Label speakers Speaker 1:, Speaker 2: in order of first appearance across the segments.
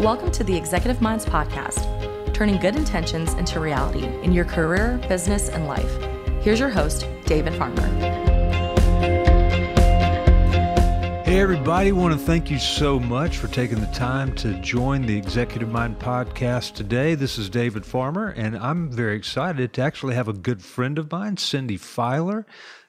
Speaker 1: Welcome to the Executive Minds Podcast, turning good intentions into reality in your career, business, and life. Here's your host, David Farmer.
Speaker 2: Hey, everybody, want to thank you so much for taking the time to join the Executive Mind podcast today. This is David Farmer, and I'm very excited to actually have a good friend of mine, Cindi Filer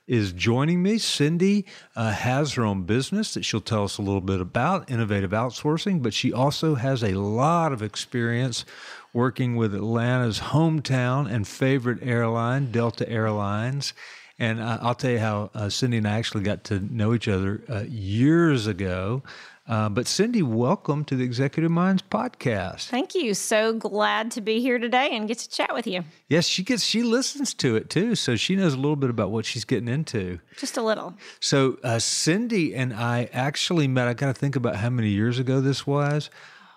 Speaker 2: is joining me. Cindi uh, has her own business that she'll tell us a little bit about, innovative outsourcing, but she also has a lot of experience working with Atlanta's hometown and favorite airline, Delta Airlines. And uh, I'll tell you how uh, Cindi and I actually got to know each other uh, years ago. Uh, but Cindi, welcome to the Executive Minds podcast.
Speaker 3: Thank you. So glad to be here today and get to chat with you.
Speaker 2: Yes, she gets she listens to it too, so she knows a little bit about what she's getting into.
Speaker 3: Just a little.
Speaker 2: So uh, Cindi and I actually met. I got to think about how many years ago this was.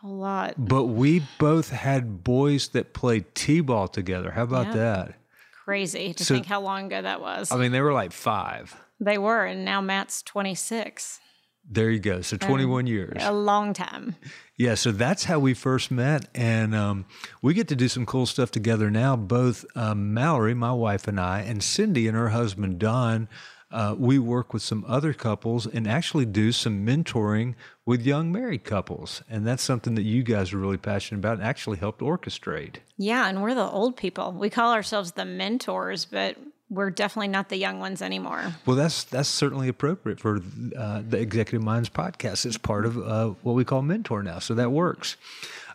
Speaker 3: A lot.
Speaker 2: But we both had boys that played t-ball together. How about
Speaker 3: Yeah.
Speaker 2: that?
Speaker 3: Crazy to
Speaker 2: So-
Speaker 3: think how long ago that was.
Speaker 2: I mean, they were like five.
Speaker 3: they were, and now Matt's 26.
Speaker 2: There you go. So 21 years.
Speaker 3: A long time.
Speaker 2: Yeah, so that's how we first met, and um, we get to do some cool stuff together now. Both um, Mallory, my wife, and I, and Cindi and her husband Don. Uh, we work with some other couples and actually do some mentoring with young married couples, and that's something that you guys are really passionate about and actually helped orchestrate.
Speaker 3: Yeah, and we're the old people. We call ourselves the mentors, but we're definitely not the young ones anymore.
Speaker 2: Well, that's that's certainly appropriate for uh, the Executive Minds podcast. It's part of uh, what we call mentor now, so that works.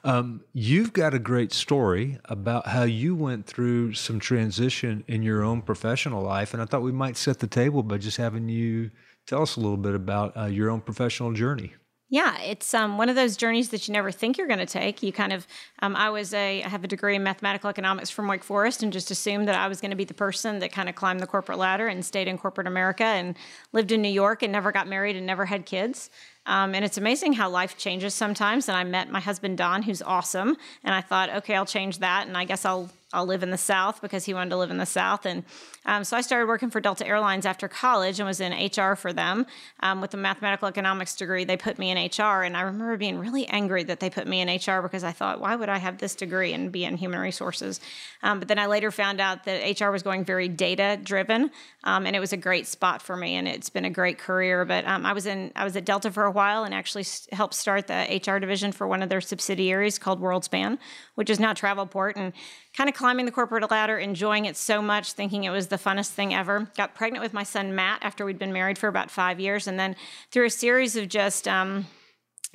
Speaker 2: Um, you've got a great story about how you went through some transition in your own professional life, and I thought we might set the table by just having you tell us a little bit about uh, your own professional journey.
Speaker 3: Yeah, it's um, one of those journeys that you never think you're going to take. You kind of, um, I was a, I have a degree in mathematical economics from Wake Forest, and just assumed that I was going to be the person that kind of climbed the corporate ladder and stayed in corporate America and lived in New York and never got married and never had kids. Um, and it's amazing how life changes sometimes. And I met my husband Don, who's awesome, and I thought, okay, I'll change that, and I guess I'll I'll live in the South because he wanted to live in the South. And um, so I started working for Delta Airlines after college and was in HR for them. Um, with a mathematical economics degree, they put me in HR. And I remember being really angry that they put me in HR because I thought, why would I have this degree and be in human resources? Um, but then I later found out that HR was going very data driven. Um, and it was a great spot for me. And it's been a great career. But um, I was in, I was at Delta for a while and actually helped start the HR division for one of their subsidiaries called WorldSpan, which is now Travelport. And kind of climbing the corporate ladder, enjoying it so much, thinking it was the funnest thing ever. Got pregnant with my son Matt after we'd been married for about five years, and then through a series of just um,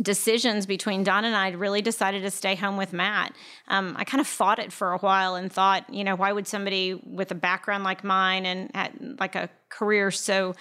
Speaker 3: decisions between Don and I, really decided to stay home with Matt. Um, I kind of fought it for a while and thought, you know, why would somebody with a background like mine and had, like a career so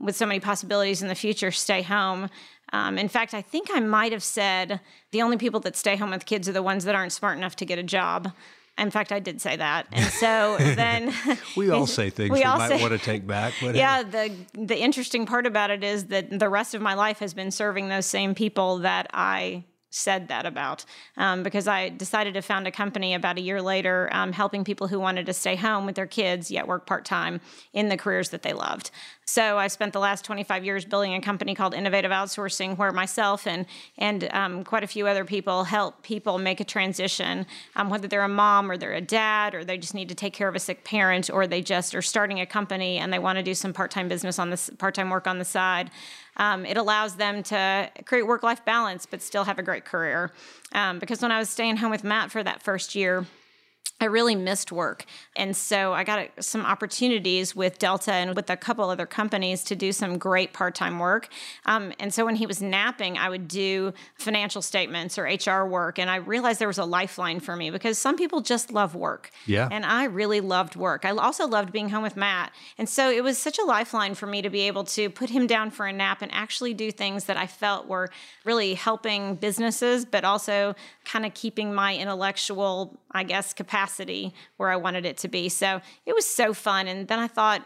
Speaker 3: with so many possibilities in the future stay home? Um, in fact, I think I might have said the only people that stay home with kids are the ones that aren't smart enough to get a job. In fact, I did say that, and so then
Speaker 2: We all say things
Speaker 3: We
Speaker 2: we, might
Speaker 3: say-
Speaker 2: want to take back, but hey.
Speaker 3: yeah, the the interesting part about it is that the rest of my life has been serving those same people that I said that about um, because I decided to found a company about a year later, um, helping people who wanted to stay home with their kids yet work part time in the careers that they loved. So I spent the last 25 years building a company called Innovative Outsourcing, where myself and and um, quite a few other people help people make a transition, um, whether they're a mom or they're a dad or they just need to take care of a sick parent or they just are starting a company and they want to do some part-time business on this part-time work on the side. Um, it allows them to create work-life balance but still have a great career. Um, because when I was staying home with Matt for that first year. I really missed work. And so I got uh, some opportunities with Delta and with a couple other companies to do some great part time work. Um, and so when he was napping, I would do financial statements or HR work. And I realized there was a lifeline for me because some people just love work.
Speaker 2: Yeah.
Speaker 3: And I really loved work. I also loved being home with Matt. And so it was such a lifeline for me to be able to put him down for a nap and actually do things that I felt were really helping businesses, but also kind of keeping my intellectual, I guess, capacity where I wanted it to be. So it was so fun. And then I thought,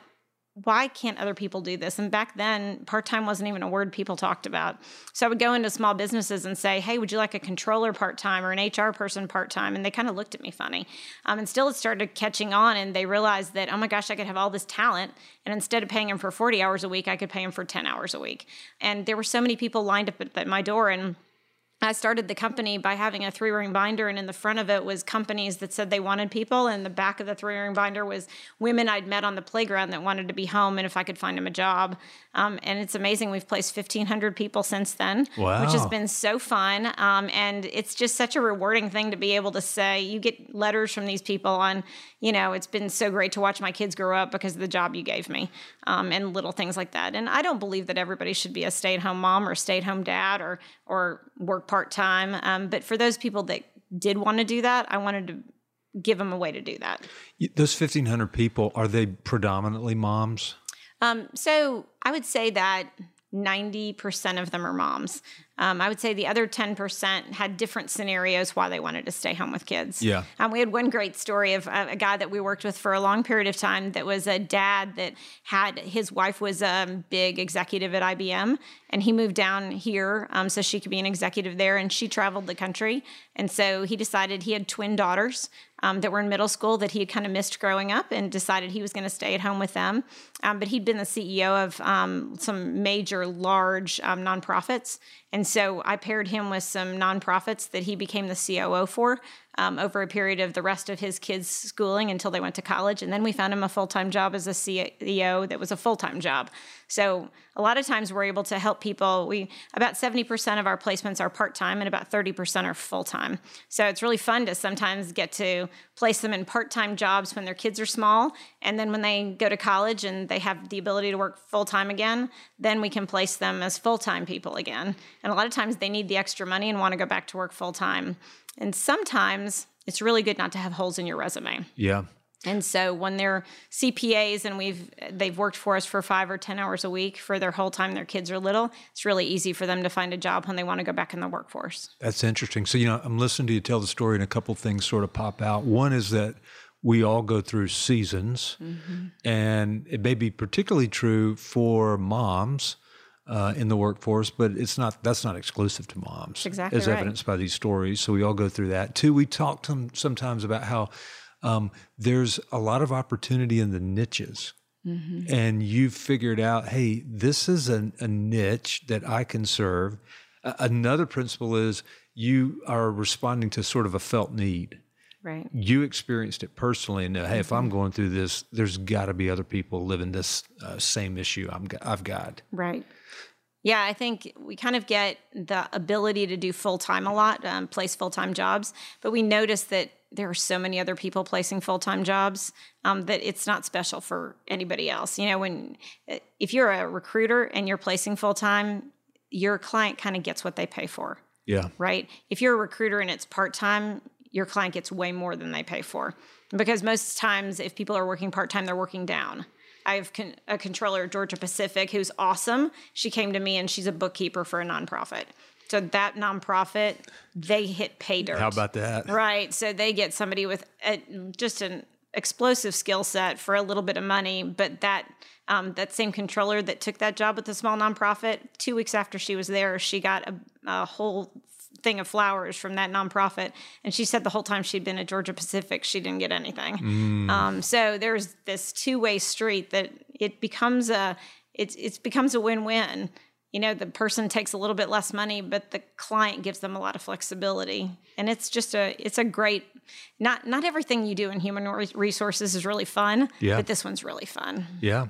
Speaker 3: why can't other people do this? And back then, part time wasn't even a word people talked about. So I would go into small businesses and say, hey, would you like a controller part time or an HR person part time? And they kind of looked at me funny. Um, and still, it started catching on, and they realized that, oh my gosh, I could have all this talent. And instead of paying them for 40 hours a week, I could pay them for 10 hours a week. And there were so many people lined up at, at my door. And I started the company by having a three ring binder, and in the front of it was companies that said they wanted people, and the back of the three ring binder was women I'd met on the playground that wanted to be home, and if I could find them a job. Um, and it's amazing. We've placed 1,500 people since then,
Speaker 2: wow.
Speaker 3: which has been so fun. Um, and it's just such a rewarding thing to be able to say, you get letters from these people on, you know, it's been so great to watch my kids grow up because of the job you gave me, um, and little things like that. And I don't believe that everybody should be a stay at home mom or stay at home dad or, or work part time. Um, but for those people that did want to do that, I wanted to give them a way to do that.
Speaker 2: Those 1,500 people, are they predominantly moms?
Speaker 3: Um, so I would say that 90% of them are moms. Um, I would say the other 10% had different scenarios why they wanted to stay home with kids.
Speaker 2: Yeah.
Speaker 3: Um, we had one great story of a, a, guy that we worked with for a long period of time that was a dad that had his wife was a big executive at IBM and he moved down here um, so she could be an executive there and she traveled the country. And so he decided he had twin daughters um, that were in middle school that he had kind of missed growing up and decided he was going to stay at home with them. Um, but he'd been the CEO of um, some major, large um, nonprofits. And so I paired him with some nonprofits that he became the COO for um, over a period of the rest of his kids' schooling until they went to college. And then we found him a full time job as a CEO that was a full time job. So a lot of times we're able to help people. We about 70% of our placements are part time and about 30% are full time. So it's really fun to sometimes get to place them in part time jobs when their kids are small. And then when they go to college and they have the ability to work full time again, then we can place them as full time people again. And a lot of times they need the extra money and want to go back to work full time. And sometimes it's really good not to have holes in your resume.
Speaker 2: Yeah.
Speaker 3: And so when they're CPAs and we've they've worked for us for 5 or 10 hours a week for their whole time their kids are little, it's really easy for them to find a job when they want to go back in the workforce.
Speaker 2: That's interesting. So, you know, I'm listening to you tell the story and a couple things sort of pop out. One is that we all go through seasons, mm-hmm. and it may be particularly true for moms uh, in the workforce, but it's not. That's not exclusive to moms,
Speaker 3: exactly
Speaker 2: as
Speaker 3: right.
Speaker 2: evidenced by these stories. So we all go through that. too. we talk to them sometimes about how um, there's a lot of opportunity in the niches. Mm-hmm. And you've figured out, hey, this is a, a niche that I can serve. Uh, another principle is you are responding to sort of a felt need.
Speaker 3: Right.
Speaker 2: You experienced it personally and know, hey, if I'm mm-hmm. going through this, there's got to be other people living this uh, same issue I'm, I've got.
Speaker 3: Right. Yeah, I think we kind of get the ability to do full time a lot, um, place full time jobs, but we notice that there are so many other people placing full time jobs um, that it's not special for anybody else. You know, when if you're a recruiter and you're placing full time, your client kind of gets what they pay for.
Speaker 2: Yeah.
Speaker 3: Right. If you're a recruiter and it's part time, your client gets way more than they pay for, because most times if people are working part time, they're working down. I have con- a controller at Georgia Pacific who's awesome. She came to me and she's a bookkeeper for a nonprofit. So that nonprofit, they hit pay dirt.
Speaker 2: How about that?
Speaker 3: Right. So they get somebody with a, just an explosive skill set for a little bit of money, but that um, that same controller that took that job with the small nonprofit, two weeks after she was there, she got a, a whole thing of flowers from that nonprofit. And she said the whole time she'd been at Georgia Pacific, she didn't get anything. Mm. Um, so there's this two way street that it becomes a it's it becomes a win win. You know, the person takes a little bit less money, but the client gives them a lot of flexibility, and it's just a it's a great. Not not everything you do in human resources is really fun,
Speaker 2: yeah.
Speaker 3: but this one's really fun.
Speaker 2: Yeah.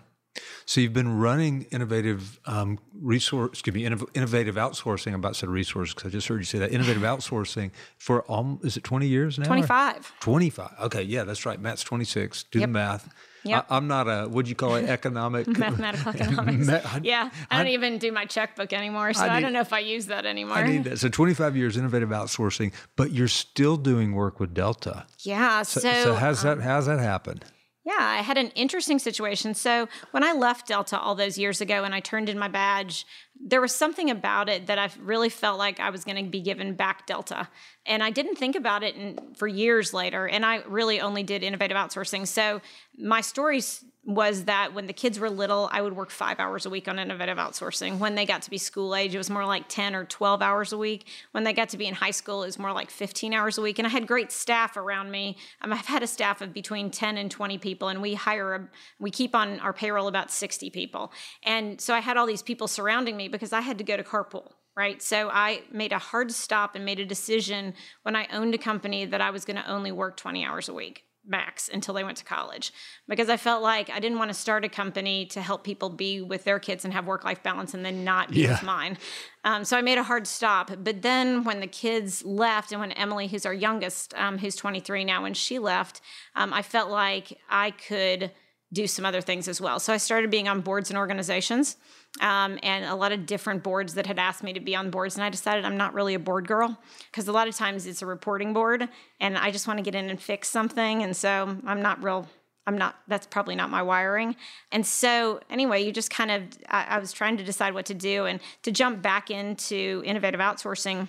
Speaker 2: So you've been running innovative um, resource, excuse me, innovative outsourcing. I'm about to say resources because I just heard you say that innovative outsourcing for um, is it 20 years now?
Speaker 3: 25.
Speaker 2: 25. Okay, yeah, that's right. Matt's 26. Do yep. the math.
Speaker 3: Yep.
Speaker 2: I, am not a what do you call it economic
Speaker 3: mathematical economics. I, yeah, I don't I, even do my checkbook anymore, so I, need, I, don't know if I use that anymore.
Speaker 2: I need that. So 25 years innovative outsourcing, but you're still doing work with Delta.
Speaker 3: Yeah. So, so,
Speaker 2: so how's um, that how's that happened?
Speaker 3: Yeah, I had an interesting situation. So when I left Delta all those years ago and I turned in my badge, there was something about it that I really felt like I was going to be given back Delta. And I didn't think about it in, for years later. And I really only did innovative outsourcing. So my stories was that when the kids were little, I would work five hours a week on innovative outsourcing. When they got to be school age, it was more like 10 or 12 hours a week. When they got to be in high school, it was more like 15 hours a week. And I had great staff around me. Um, I've had a staff of between 10 and 20 people, and we hire, a, we keep on our payroll about 60 people. And so I had all these people surrounding me because I had to go to carpool right? So I made a hard stop and made a decision when I owned a company that I was going to only work 20 hours a week max until they went to college because I felt like I didn't want to start a company to help people be with their kids and have work life balance and then not be
Speaker 2: Yeah.
Speaker 3: with mine. Um, so I made a hard stop. But then when the kids left and when Emily, who's our youngest, um, who's 23 now, when she left, um, I felt like I could do some other things as well. So I started being on boards and organizations um, and a lot of different boards that had asked me to be on boards. And I decided I'm not really a board girl because a lot of times it's a reporting board and I just want to get in and fix something. And so I'm not real. I'm not, that's probably not my wiring. And so, anyway, you just kind of, I, I was trying to decide what to do. And to jump back into innovative outsourcing,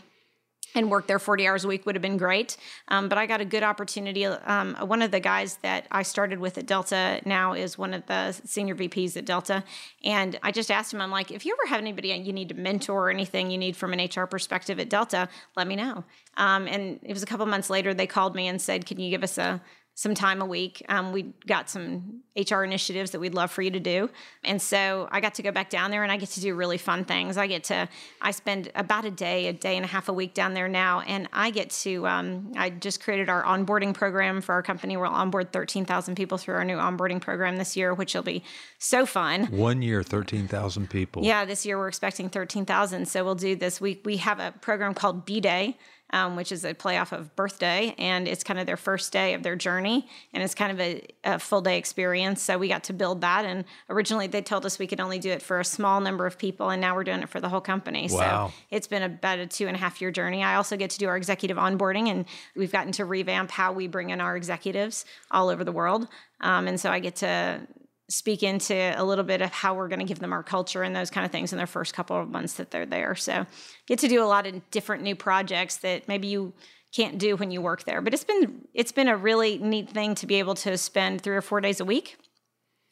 Speaker 3: and work there 40 hours a week would have been great. Um, but I got a good opportunity. Um, one of the guys that I started with at Delta now is one of the senior VPs at Delta. And I just asked him, I'm like, if you ever have anybody you need to mentor or anything you need from an HR perspective at Delta, let me know. Um, and it was a couple months later, they called me and said, Can you give us a some time a week. Um, we got some HR initiatives that we'd love for you to do. And so I got to go back down there and I get to do really fun things. I get to, I spend about a day, a day and a half a week down there now. And I get to, um, I just created our onboarding program for our company. We'll onboard 13,000 people through our new onboarding program this year, which will be so fun.
Speaker 2: One year, 13,000 people.
Speaker 3: Yeah, this year we're expecting 13,000. So we'll do this. We, we have a program called B Day, um, which is a play off of birthday. And it's kind of their first day of their journey. And it's kind of a, a full day experience. So we got to build that. And originally they told us we could only do it for a small number of people. And now we're doing it for the whole company.
Speaker 2: Wow.
Speaker 3: So it's been about a two and a half year journey. I also get to do our executive onboarding. And we've gotten to revamp how we bring in our executives all over the world. Um, and so I get to speak into a little bit of how we're going to give them our culture and those kind of things in their first couple of months that they're there. So get to do a lot of different new projects that maybe you can't do when you work there. But it's been it's been a really neat thing to be able to spend 3 or 4 days a week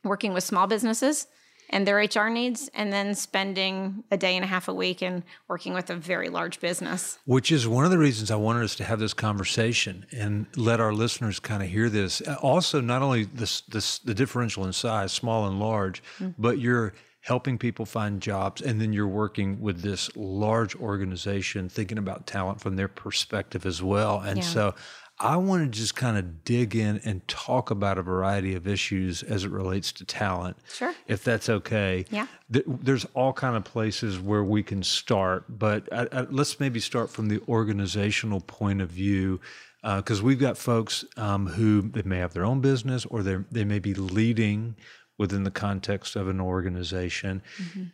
Speaker 3: working with small businesses and their HR needs and then spending a day and a half a week and working with a very large business.
Speaker 2: Which is one of the reasons I wanted us to have this conversation and let our listeners kind of hear this. Also, not only this, this the differential in size, small and large, mm. but you're helping people find jobs, and then you're working with this large organization, thinking about talent from their perspective as well. And
Speaker 3: Yeah.
Speaker 2: so, I want to just kind of dig in and talk about a variety of issues as it relates to talent.
Speaker 3: Sure.
Speaker 2: If that's okay.
Speaker 3: Yeah.
Speaker 2: There's all kind of places where we can start, but I, I, let's maybe start from the organizational point of view, because we've got folks um, who they may have their own business or they they may be leading within the context of an organization.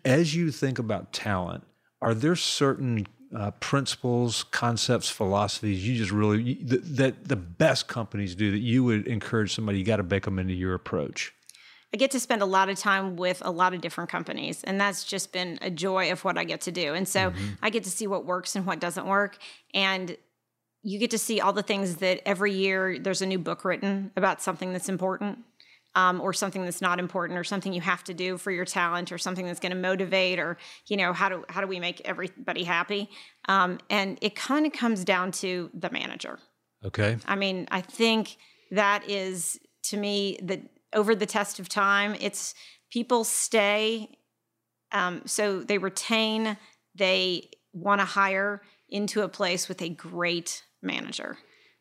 Speaker 2: As you think about talent, are there certain uh, principles, concepts, philosophies you just really you, that, that the best companies do that you would encourage somebody? You got to bake them into your approach.
Speaker 3: I get to spend a lot of time with a lot of different companies, and that's just been a joy of what I get to do. And so I get to see what works and what doesn't work. And you get to see all the things that every year there's a new book written about something that's important. Um, or something that's not important, or something you have to do for your talent, or something that's going to motivate, or you know how do how do we make everybody happy? Um, and it kind of comes down to the manager.
Speaker 2: Okay.
Speaker 3: I mean, I think that is to me that over the test of time, it's people stay, um, so they retain, they want to hire into a place with a great manager.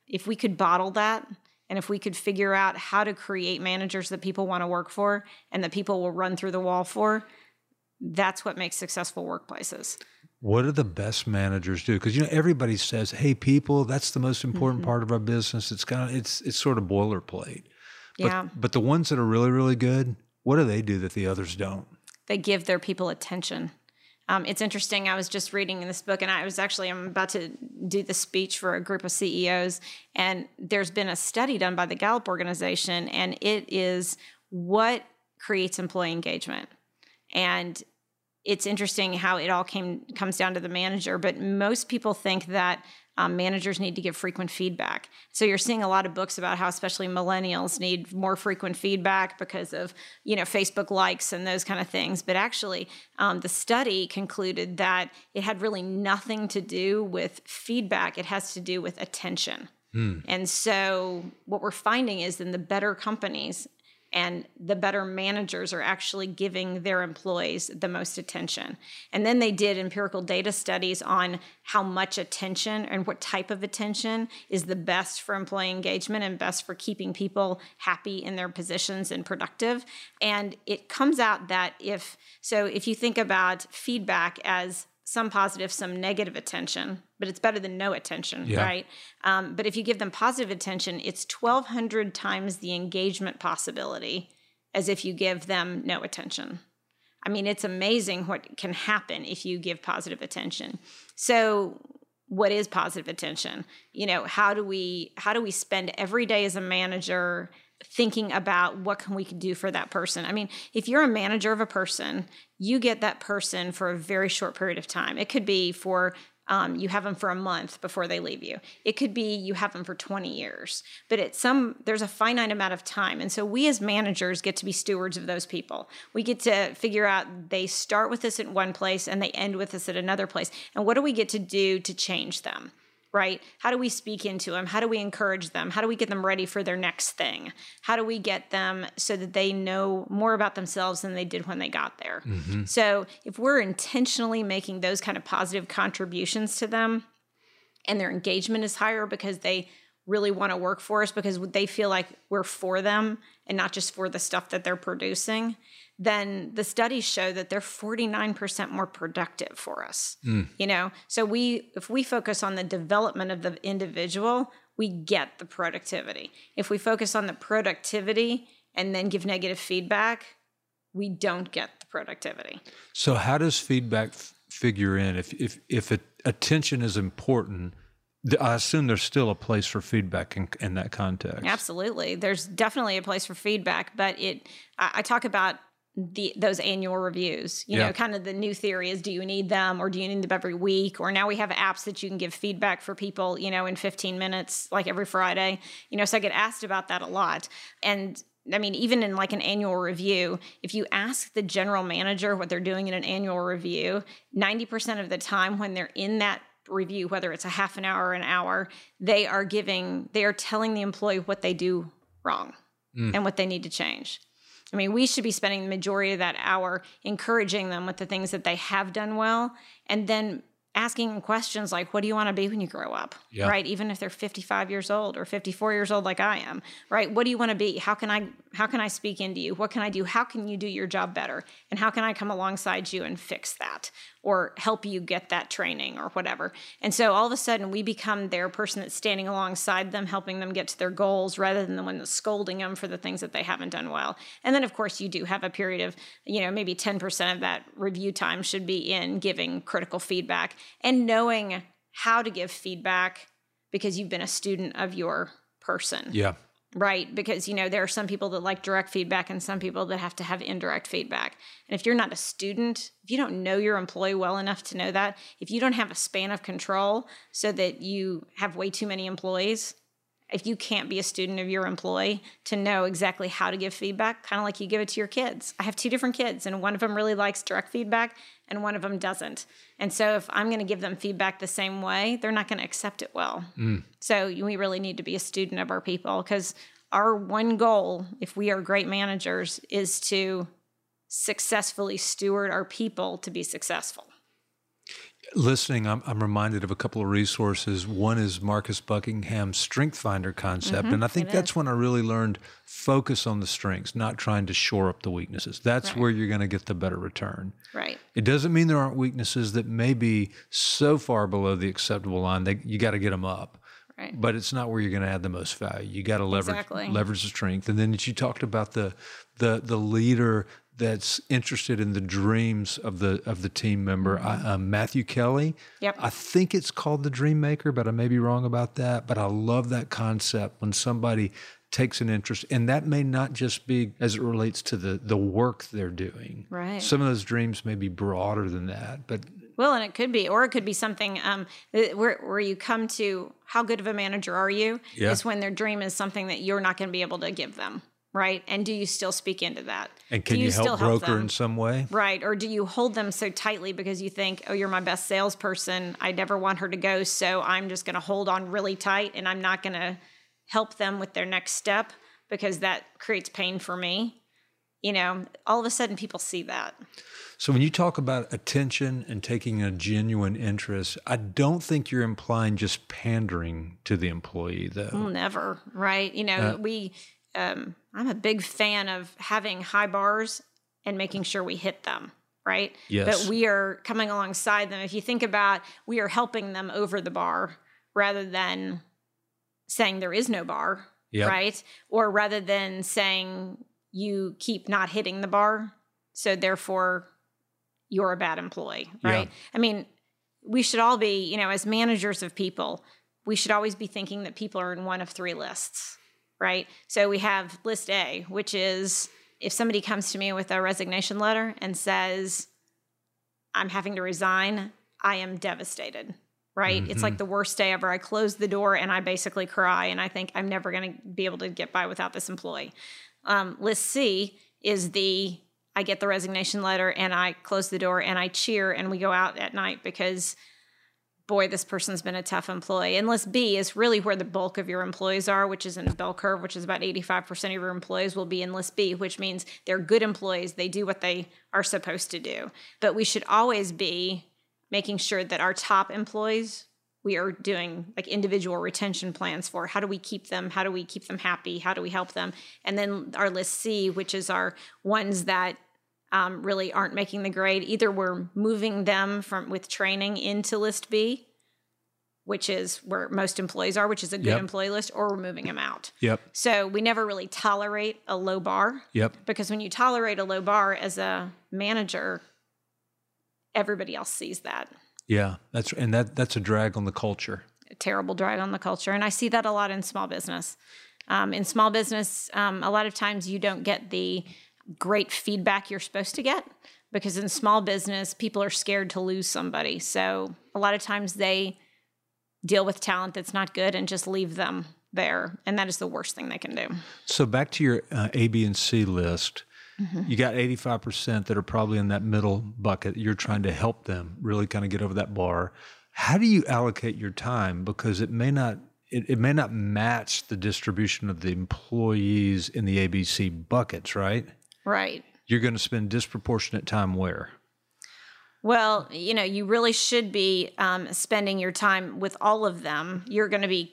Speaker 3: If we could bottle that, and if we could figure out how to create managers that people want to work for and that people will run through the wall for, that's what makes successful workplaces.
Speaker 2: What do the best managers do? Because you know everybody says, "Hey, people, that's the most important
Speaker 3: Mm-hmm.
Speaker 2: part of our business." It's kind of it's it's sort of boilerplate. But,
Speaker 3: Yeah.
Speaker 2: But the ones that are really really good, what do they do that the others don't?
Speaker 3: they give their people attention. Um, it's interesting. I was just reading in this book, and I was actually I'm about to do the speech for a group of CEOs, and there's been a study done by the Gallup organization, and it is what creates employee engagement, and it's interesting how it all came comes down to the manager. But most people think that um, managers need to give frequent feedback. So you're seeing a lot of books about how especially millennials need more frequent feedback because of you know Facebook likes and those kind of things. But actually, um, the study concluded that it had really nothing to do with feedback. It has to do with attention. And so what we're finding is in the better companies and the better managers are actually giving their employees the most attention. And then they did empirical data studies on how much attention and what type of attention is the best for employee engagement and best for keeping people happy in their positions and productive. And it comes out that if so, if you think about feedback as some positive, some negative attention, but it's better than no attention, yeah. right? Um, but if you give them positive attention, it's 1,200 times the engagement possibility as if you give them no attention. I mean, it's amazing what can happen if you give positive attention. So, what is positive attention? You know, how do we how do we spend every day as a manager thinking about what can we do for that person. I mean, if you're a manager of a person, you get that person for a very short period of time. It could be for um, you have them for a month before they leave you. It could be you have them for 20 years, but it's some there's a finite amount of time, and so we as managers get to be stewards of those people. We get to figure out they start with us at one place and they end with us at another place, and what do we get to do to change them? Right? How do we speak into them? How do we encourage them? How do we get them ready for their next thing? How do we get them so that they know more about themselves than they did when they got there? Mm-hmm. So, if we're intentionally making those kind of positive contributions to them and their engagement is higher because they really want to work for us because they feel like we're for them and not just for the stuff that they're producing, then the studies show that they're 49% more productive for us. Mm. You know, so we if we focus on the development of the individual, we get the productivity. If we focus on the productivity and then give negative feedback, we don't get the productivity.
Speaker 2: So how does feedback f- figure in if if if it, attention is important? I assume there's still a place for feedback in, in, that context.
Speaker 3: Absolutely, there's definitely a place for feedback, but it. I, I talk about the those annual reviews. You yeah. know, kind of the new theory is do you need them or do you need them every week? Or now we have apps that you can give feedback for people, you know, in 15 minutes, like every Friday. You know, so I get asked about that a lot. And I mean, even in like an annual review, if you ask the general manager what they're doing in an annual review, 90% of the time when they're in that review, whether it's a half an hour or an hour, they are giving, they are telling the employee what they do wrong mm. and what they need to change. I mean, we should be spending the majority of that hour encouraging them with the things that they have done well and then asking questions like what do you want to be when you grow up? Yeah. right? Even if they're 55 years old or 54 years old like i am right? What do you want to be? How can i how can i speak into you? What can i do? How can you do your job better? And how can i come alongside you and fix that or help you get that training or whatever. And so all of a sudden we become their person that's standing alongside them, helping them get to their goals rather than the one that's scolding them for the things that they haven't done well. And then of course you do have a period of, you know, maybe 10% of that review time should be in giving critical feedback and knowing how to give feedback because you've been a student of your person.
Speaker 2: Yeah
Speaker 3: right? Because, you know, there are some people that like direct feedback and some people that have to have indirect feedback. And if you're not a student, if you don't know your employee well enough to know that, if you don't have a span of control so that you have way too many employees, if you can't be a student of your employee to know exactly how to give feedback, kind of like you give it to your kids. I have two different kids, and one of them really likes direct feedback, and one of them doesn't. And so, if I'm going to give them feedback the same way, they're not going to accept it well. Mm. So, we really need to be a student of our people because our one goal, if we are great managers, is to successfully steward our people to be successful
Speaker 2: listening, I'm, I'm, reminded of a couple of resources. One is Marcus Buckingham's Strength Finder concept. Mm-hmm, and I think that's is. when I really learned focus on the strengths, not trying to shore up the weaknesses. That's right. where you're going to get the better return.
Speaker 3: Right.
Speaker 2: It doesn't mean there aren't weaknesses that may be so far below the acceptable line that you got to get them up.
Speaker 3: Right.
Speaker 2: But it's not where you're going to add the most value. You got to leverage exactly. leverage the strength. And then you talked about the the the leader that's interested in the dreams of the of the team member. Mm-hmm. I, um, Matthew Kelly.
Speaker 3: Yep.
Speaker 2: I think it's called the Dream Maker, but I may be wrong about that. But I love that concept when somebody takes an interest, and that may not just be as it relates to the the work they're doing.
Speaker 3: Right.
Speaker 2: Some of those dreams may be broader than that, but
Speaker 3: well, and it could be, or it could be something um, where where you come to how good of a manager are you? Yeah. Is when their dream is something that you're not going to be able to give them right? And do you still speak into that?
Speaker 2: And can you, you, help broker help in some way?
Speaker 3: Right. Or do you hold them so tightly because you think, oh, you're my best salesperson. I never want her to go. So I'm just going to hold on really tight and I'm not going to help them with their next step because that creates pain for me. You know, all of a sudden people see that.
Speaker 2: So when you talk about attention and taking a genuine interest, I don't think you're implying just pandering to the employee, though.
Speaker 3: Never, right? You know, uh, we. Um, I'm a big fan of having high bars and making sure we hit them right?
Speaker 2: Yes.
Speaker 3: But we are coming alongside them. If you think about, we are helping them over the bar rather than saying there is no bar,
Speaker 2: yep.
Speaker 3: right? Or rather than saying you keep not hitting the bar, so therefore you're a bad employee, right?
Speaker 2: Yeah.
Speaker 3: I mean, we should all be, you know, as managers of people, we should always be thinking that people are in one of three lists, right? So we have list A, which is if somebody comes to me with a resignation letter and says, I'm having to resign, I am devastated, right? Mm-hmm. It's like mm-hmm. the worst day ever. I close the door and I basically cry and I think I'm never going to be able to get by without this employee. Um, list C is the I get the resignation letter and I close the door and I cheer and we go out at night because boy, this person's been a tough employee. And list B is really where the bulk of your employees are, which is in a bell curve, which is about 85% of your employees will be in list B, which means they're good employees. They do what they are supposed to do. But we should always be making sure that our top employees we are doing like individual retention plans for how do we keep them how do we keep them happy how do we help them and then our list c which is our ones that um, really aren't making the grade. Either we're moving them from with training into list B, which is where most employees are, which is a good
Speaker 2: yep.
Speaker 3: employee list, or we're moving them out.
Speaker 2: Yep.
Speaker 3: So we never really tolerate a low bar.
Speaker 2: Yep.
Speaker 3: Because when you tolerate a low bar as a manager, everybody else sees that.
Speaker 2: Yeah, that's and that that's a drag on the culture.
Speaker 3: A terrible drag on the culture, and I see that a lot in small business. Um, in small business, um, a lot of times you don't get the great feedback you're supposed to get because in small business people are scared to lose somebody. So a lot of times they deal with talent that's not good and just leave them there. And that is the worst thing they can do.
Speaker 2: So back to your uh, a b and c list. Mm-hmm. you got 85% that are probably in that middle bucket. You're trying to help them really kind of get over that bar. How do you allocate your time? Because it may not it, it may not match the distribution of the employees in the abc buckets right
Speaker 3: Right.
Speaker 2: You're going to spend disproportionate time where?
Speaker 3: Well, you know, you really should be um, spending your time with all of them. You're going to be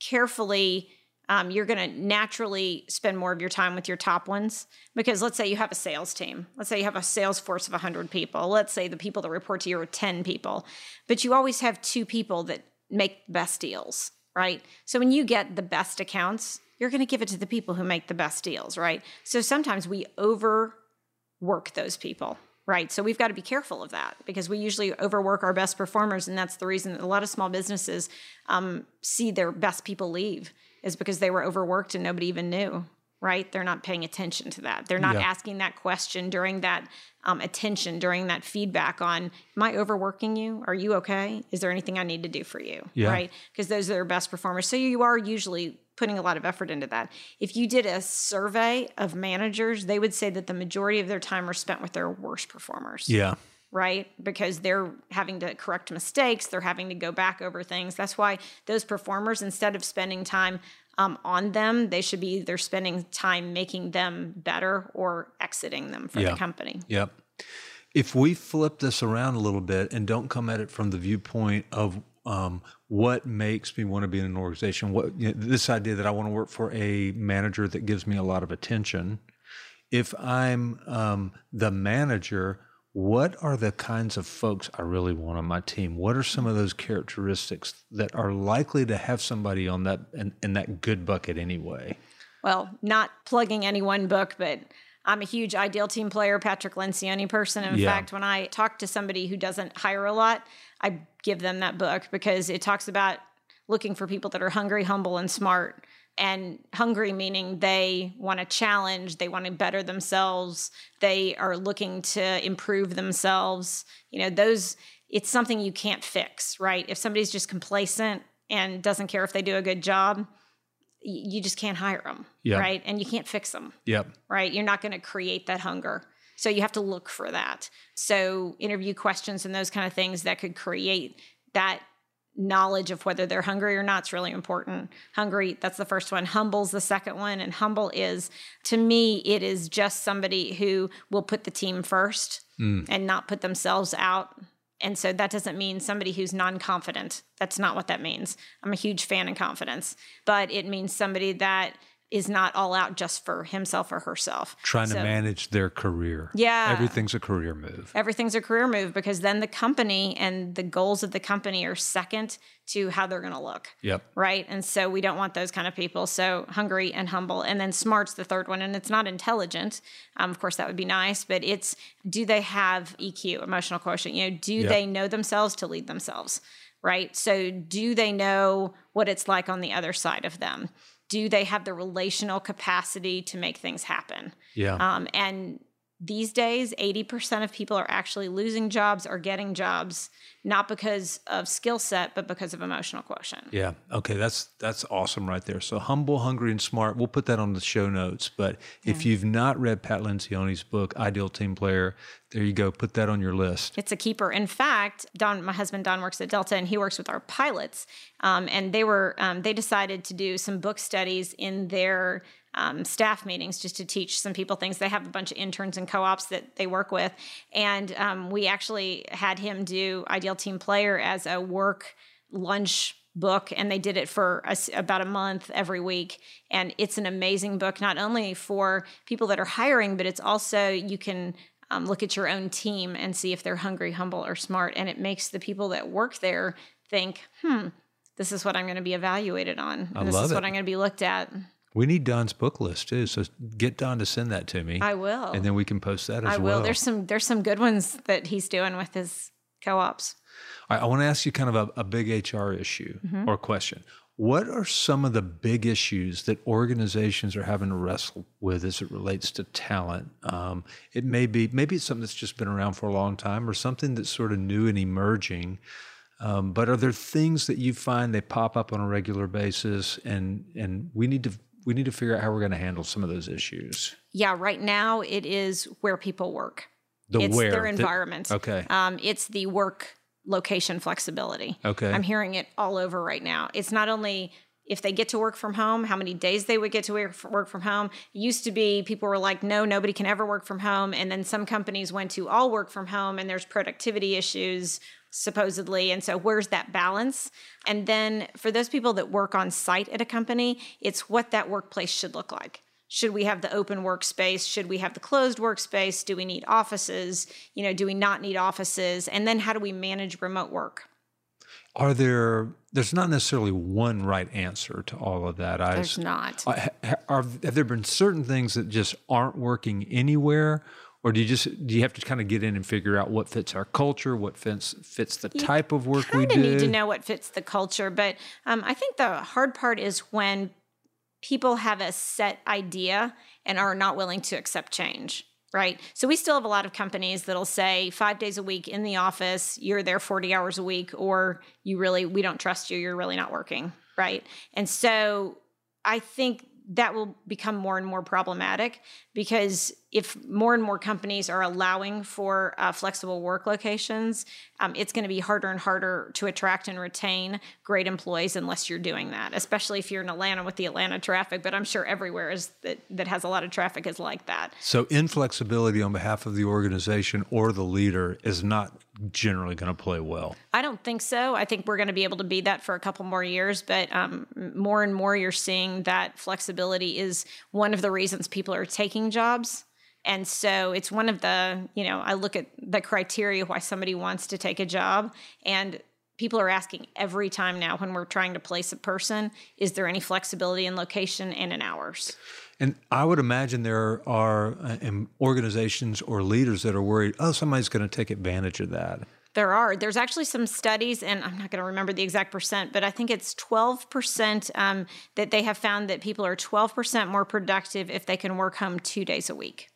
Speaker 3: carefully, um, you're going to naturally spend more of your time with your top ones. Because let's say you have a sales team. Let's say you have a sales force of 100 people. Let's say the people that report to you are 10 people. But you always have two people that make the best deals, right? So when you get the best accounts, you're going to give it to the people who make the best deals, right? So sometimes we overwork those people, right? So we've got to be careful of that because we usually overwork our best performers, and that's the reason that a lot of small businesses um, see their best people leave is because they were overworked and nobody even knew, right? They're not paying attention to that. They're not yeah. asking that question during that um, attention, during that feedback on, am I overworking you? Are you okay? Is there anything I need to do for you?
Speaker 2: Yeah.
Speaker 3: Right? Because those are their best performers. So you are usually putting a lot of effort into that. If you did a survey of managers, they would say that the majority of their time are spent with their worst performers.
Speaker 2: Yeah.
Speaker 3: Right? Because they're having to correct mistakes, they're having to go back over things. That's why those performers, instead of spending time um, on them, they should be either spending time making them better or exiting them from
Speaker 2: yeah.
Speaker 3: the company.
Speaker 2: Yep. If we flip this around a little bit and don't come at it from the viewpoint of um, what makes me want to be in an organization. What you know, this idea that I want to work for a manager that gives me a lot of attention. If I'm um, the manager, what are the kinds of folks I really want on my team? What are some of those characteristics that are likely to have somebody on that in, in that good bucket anyway?
Speaker 3: Well, not plugging any one book, but I'm a huge ideal team player, Patrick Lencioni person. In yeah. fact, when I talk to somebody who doesn't hire a lot, I give them that book because it talks about looking for people that are hungry, humble, and smart. And hungry meaning they want to challenge, they want to better themselves, they are looking to improve themselves. You know, those, it's something you can't fix, right? If somebody's just complacent and doesn't care if they do a good job, you just can't hire them,
Speaker 2: yep.
Speaker 3: right? And you can't fix them,
Speaker 2: yep.
Speaker 3: right? You're not going to create that hunger. So you have to look for that. So interview questions and those kind of things that could create that knowledge of whether they're hungry or not is really important. Hungry, that's the first one. Humble's the second one. And humble is, to me, it is just somebody who will put the team first mm. and not put themselves out. And so that doesn't mean somebody who's non confident. That's not what that means. I'm a huge fan of confidence, but it means somebody that is not all out just for himself or herself.
Speaker 2: Trying so, to manage their career.
Speaker 3: Yeah.
Speaker 2: Everything's a career move.
Speaker 3: Everything's a career move because then the company and the goals of the company are second to how they're going to look.
Speaker 2: Yep.
Speaker 3: Right. And so we don't want those kind of people. So hungry and humble. And then smart's the third one. And it's not intelligent. Um, of course, that would be nice, but it's do they have EQ, emotional quotient? You know, do yep. they know themselves to lead themselves? Right. So do they know what it's like on the other side of them? Do they have the relational capacity to make things happen?
Speaker 2: Yeah.
Speaker 3: Um, and these days, 80% of people are actually losing jobs or getting jobs not because of skill set, but because of emotional quotient.
Speaker 2: Yeah. Okay. That's that's awesome right there. So humble, hungry, and smart. We'll put that on the show notes. But yeah. if you've not read Pat Lencioni's book, Ideal Team Player, there you go. Put that on your list.
Speaker 3: It's a keeper. In fact, Don, my husband Don works at Delta, and he works with our pilots. Um, and they were um, they decided to do some book studies in their um, staff meetings just to teach some people things. They have a bunch of interns and co-ops that they work with, and um, we actually had him do Ideal Team Player as a work lunch book and they did it for a, about a month every week and it's an amazing book not only for people that are hiring but it's also you can um, look at your own team and see if they're hungry humble or smart and it makes the people that work there think hmm this is what i'm going to be evaluated on
Speaker 2: I
Speaker 3: this
Speaker 2: love
Speaker 3: is
Speaker 2: it.
Speaker 3: what i'm going to be looked at
Speaker 2: we need Don's book list too, so get Don to send that to me.
Speaker 3: I will,
Speaker 2: and then we can post that as
Speaker 3: I
Speaker 2: well.
Speaker 3: will. There's some there's some good ones that he's doing with his co-ops.
Speaker 2: I, I want to ask you kind of a, a big HR issue mm-hmm. or question. What are some of the big issues that organizations are having to wrestle with as it relates to talent? Um, it may be maybe it's something that's just been around for a long time, or something that's sort of new and emerging. Um, but are there things that you find they pop up on a regular basis, and and we need to we need to figure out how we're going to handle some of those issues.
Speaker 3: Yeah, right now it is where people work.
Speaker 2: The
Speaker 3: it's
Speaker 2: where
Speaker 3: their environment.
Speaker 2: The, okay.
Speaker 3: Um, it's the work location flexibility.
Speaker 2: Okay.
Speaker 3: I'm hearing it all over right now. It's not only if they get to work from home, how many days they would get to work from home. It used to be people were like, no, nobody can ever work from home. And then some companies went to all work from home and there's productivity issues supposedly. And so, where's that balance? And then, for those people that work on site at a company, it's what that workplace should look like. Should we have the open workspace? Should we have the closed workspace? Do we need offices? You know, do we not need offices? And then, how do we manage remote work?
Speaker 2: Are there? There's not necessarily one right answer to all of that.
Speaker 3: I, There's not.
Speaker 2: Are, have there been certain things that just aren't working anywhere? or do you just do you have to kind of get in and figure out what fits our culture, what fits fits the you type of work we do?
Speaker 3: Need to know what fits the culture, but um, I think the hard part is when people have a set idea and are not willing to accept change. Right. So we still have a lot of companies that'll say five days a week in the office, you're there 40 hours a week, or you really, we don't trust you, you're really not working. Right. And so I think that will become more and more problematic because if more and more companies are allowing for uh, flexible work locations, um, it's going to be harder and harder to attract and retain great employees unless you're doing that. Especially if you're in Atlanta with the Atlanta traffic, but I'm sure everywhere is that that has a lot of traffic is like that.
Speaker 2: So inflexibility on behalf of the organization or the leader is not generally going to play well.
Speaker 3: I don't think so. I think we're going to be able to be that for a couple more years, but um, more and more you're seeing that flexibility is one of the reasons people are taking jobs and so it's one of the, you know, I look at the criteria why somebody wants to take a job and people are asking every time now when we're trying to place a person, is there any flexibility in location and in hours?
Speaker 2: And I would imagine there are uh, organizations or leaders that are worried, oh, somebody's going to take advantage of that.
Speaker 3: There are. There's actually some studies, and I'm not going to remember the exact percent, but I think it's 12% um, that they have found that people are 12% more productive if they can work home two days a week.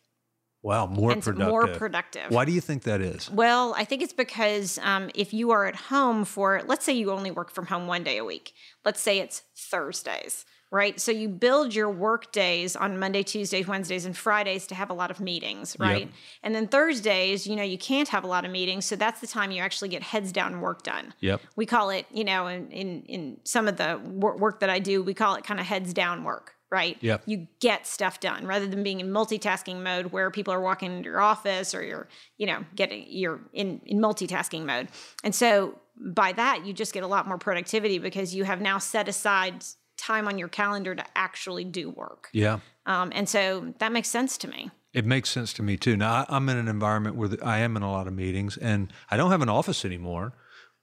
Speaker 2: Wow, more
Speaker 3: and
Speaker 2: productive.
Speaker 3: more productive.
Speaker 2: Why do you think that is?
Speaker 3: Well, I think it's because um, if you are at home for, let's say you only work from home one day a week, let's say it's Thursdays, right? So you build your work days on Monday, Tuesdays, Wednesdays, and Fridays to have a lot of meetings, right? And then Thursdays, you know, you can't have a lot of meetings. So that's the time you actually get heads down work done.
Speaker 2: Yep.
Speaker 3: We call it, you know, in, in, in some of the wor- work that I do, we call it kind of heads down work. Right.
Speaker 2: Yep.
Speaker 3: You get stuff done rather than being in multitasking mode where people are walking into your office or you're, you know, getting you're in, in multitasking mode. And so by that, you just get a lot more productivity because you have now set aside time on your calendar to actually do work.
Speaker 2: Yeah.
Speaker 3: Um, and so that makes sense to me.
Speaker 2: It makes sense to me too. Now, I, I'm in an environment where the, I am in a lot of meetings and I don't have an office anymore.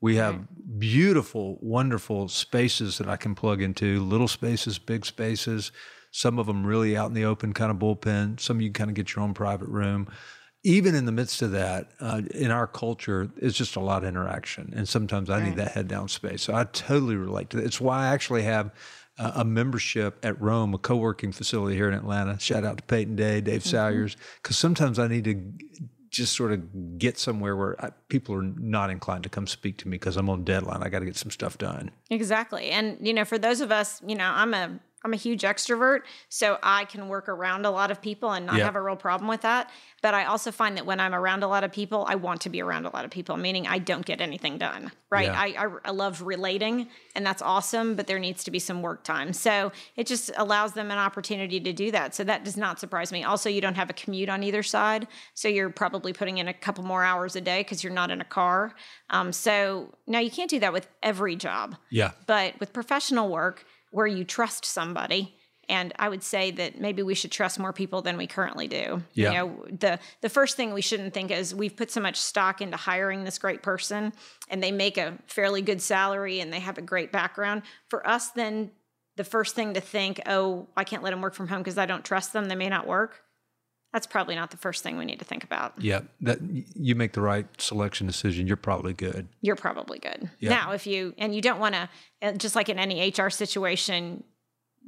Speaker 2: We have beautiful, wonderful spaces that I can plug into little spaces, big spaces, some of them really out in the open, kind of bullpen. Some you can kind of get your own private room. Even in the midst of that, uh, in our culture, it's just a lot of interaction. And sometimes I need that head down space. So I totally relate to that. It's why I actually have a membership at Roam, a co working facility here in Atlanta. Shout out to Peyton Day, Dave mm-hmm. Salyers, because sometimes I need to just sort of get somewhere where I, people are not inclined to come speak to me because I'm on deadline. I got to get some stuff done.
Speaker 3: Exactly. And you know, for those of us, you know, I'm a I'm a huge extrovert, so I can work around a lot of people and not
Speaker 2: Yeah.
Speaker 3: have a real problem with that. But I also find that when I'm around a lot of people, I want to be around a lot of people, meaning I don't get anything done. Right?
Speaker 2: Yeah.
Speaker 3: I, I I love relating, and that's awesome. But there needs to be some work time, so it just allows them an opportunity to do that. So that does not surprise me. Also, you don't have a commute on either side, so you're probably putting in a couple more hours a day because you're not in a car. Um, so now you can't do that with every job.
Speaker 2: Yeah.
Speaker 3: But with professional work where you trust somebody, and I would say that maybe we should trust more people than we currently do.
Speaker 2: Yeah.
Speaker 3: You know, the the first thing we shouldn't think is we've put so much stock into hiring this great person and they make a fairly good salary and they have a great background. For us then the first thing to think, oh, I can't let them work from home because I don't trust them, they may not work. That's probably not the first thing we need to think about.
Speaker 2: Yeah. That you make the right selection decision. You're probably good.
Speaker 3: you're probably good.
Speaker 2: Yeah.
Speaker 3: Now, if you and you don't want to, just like in any HR situation,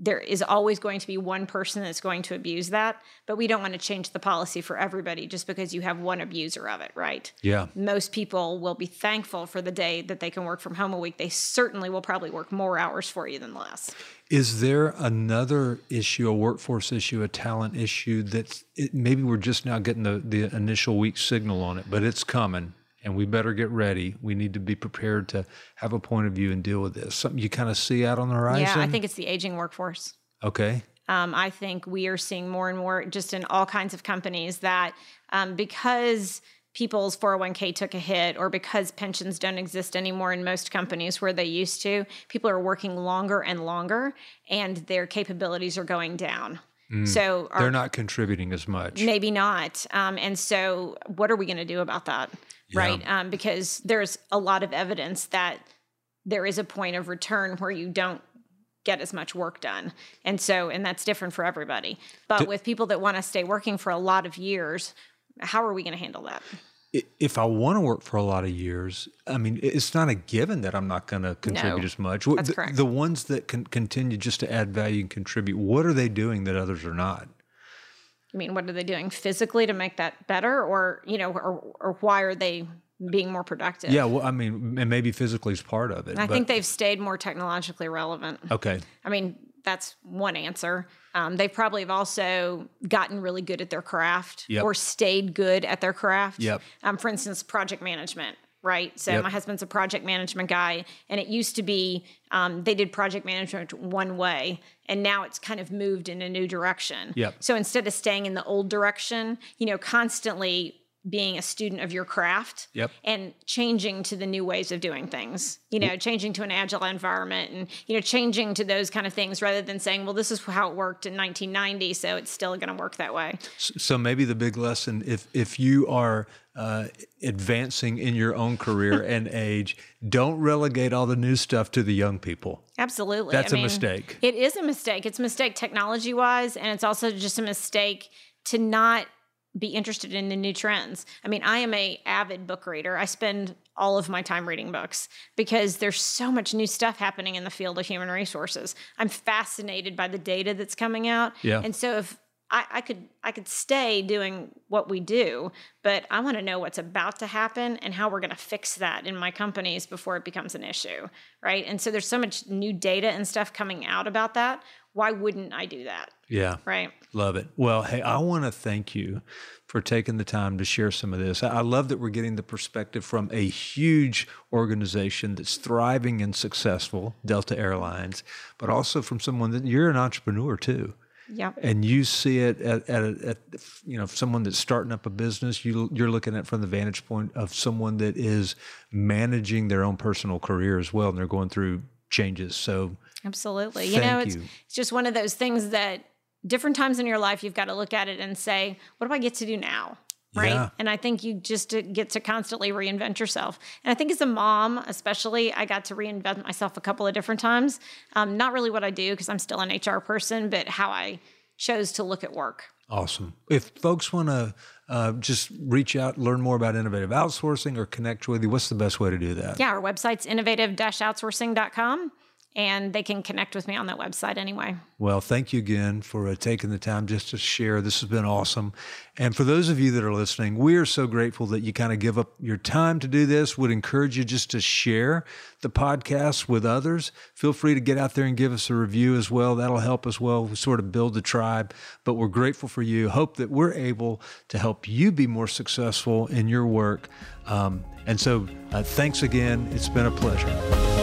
Speaker 3: there is always going to be one person that's going to abuse that, but we don't want to change the policy for everybody just because you have one abuser of it, right?
Speaker 2: Yeah.
Speaker 3: Most people will be thankful for the day that they can work from home a week. They certainly will probably work more hours for you than less.
Speaker 2: Is there another issue, a workforce issue, a talent issue that maybe we're just now getting the, the initial weak signal on it, but it's coming and we better get ready. We need to be prepared to have a point of view and deal with this. Something you kind of see out on the horizon?
Speaker 3: Yeah, I think it's the aging workforce.
Speaker 2: Okay.
Speaker 3: Um, I think we are seeing more and more just in all kinds of companies that um, because people's 401k took a hit or because pensions don't exist anymore in most companies where they used to, people are working longer and longer and their capabilities are going down. So our,
Speaker 2: They're not contributing as much.
Speaker 3: maybe not. Um, and so what are we going to do about that? Right? Um, because there's a lot of evidence that there is a point of return where you don't get as much work done. And so, and that's different for everybody. But with people that want to stay working for a lot of years, how are we going to handle that?
Speaker 2: If I want to work for a lot of years, I mean, it's not a given that I'm not going to contribute
Speaker 3: No,
Speaker 2: as much.
Speaker 3: That's
Speaker 2: the,
Speaker 3: correct.
Speaker 2: the ones that can continue just to add value and contribute, what are they doing that others are not?
Speaker 3: I mean, what are they doing physically to make that better? Or, you know, or, or why are they being more productive?
Speaker 2: Yeah, well, I mean, and maybe physically is part of it.
Speaker 3: I think they've stayed more technologically relevant.
Speaker 2: Okay.
Speaker 3: I mean, that's one answer. Um, they probably have also gotten really good at their craft
Speaker 2: Yep.
Speaker 3: or stayed good at their craft.
Speaker 2: Yep.
Speaker 3: Um, for instance, project management, right? So
Speaker 2: Yep.
Speaker 3: my husband's a project management guy, and it used to be um, they did project management one way, and now it's kind of moved in a new direction.
Speaker 2: Yep.
Speaker 3: So instead of staying in the old direction, you know, constantly being a student of your craft
Speaker 2: Yep.
Speaker 3: and changing to the new ways of doing things you know changing to an agile environment and you know changing to those kind of things rather than saying well this is how it worked in 1990 so it's still going to work that way
Speaker 2: So maybe the big lesson, if if you are uh, advancing in your own career and age, don't relegate all the new stuff to the young people.
Speaker 3: absolutely
Speaker 2: That's a mistake.
Speaker 3: it is a mistake it's a mistake technology wise and it's also just a mistake to not be interested in the new trends. I mean, I am a avid book reader. I spend all of my time reading books because there's so much new stuff happening in the field of human resources. I'm fascinated by the data that's coming out.
Speaker 2: Yeah.
Speaker 3: And so if I, I could I could stay doing what we do, but I want to know what's about to happen and how we're going to fix that in my companies before it becomes an issue, right? And so there's so much new data and stuff coming out about that. Why wouldn't I do that?
Speaker 2: Yeah.
Speaker 3: Right.
Speaker 2: Love it. Well, hey, I want to thank you for taking the time to share some of this. I love that we're getting the perspective from a huge organization that's thriving and successful, Delta Airlines, but also from someone that you're an entrepreneur too.
Speaker 3: Yeah.
Speaker 2: And you see it at, at, at, you know someone that's starting up a business. You you're looking at from the vantage point of someone that is managing their own personal career as well, and they're going through changes. So
Speaker 3: absolutely, you know, it's you. it's just one of those things that different times in your life you've got to look at it and say, what do I get to do now? right? Yeah. And I think you just get to constantly reinvent yourself. And I think as a mom, especially, I got to reinvent myself a couple of different times. Um, not really what I do because I'm still an HR person, but how I chose to look at work.
Speaker 2: Awesome. If folks want to uh, just reach out, learn more about innovative outsourcing or connect with you, what's the best way to do that?
Speaker 3: Yeah, our website's innovative-outsourcing.com and they can connect with me on that website anyway.
Speaker 2: Well, thank you again for uh, taking the time just to share. This has been awesome. And for those of you that are listening, we are so grateful that you kind of give up your time to do this. Would encourage you just to share the podcast with others. Feel free to get out there and give us a review as well. That'll help as well. We sort of build the tribe. But we're grateful for you. Hope that we're able to help you be more successful in your work. Um, and so, uh, thanks again. It's been a pleasure.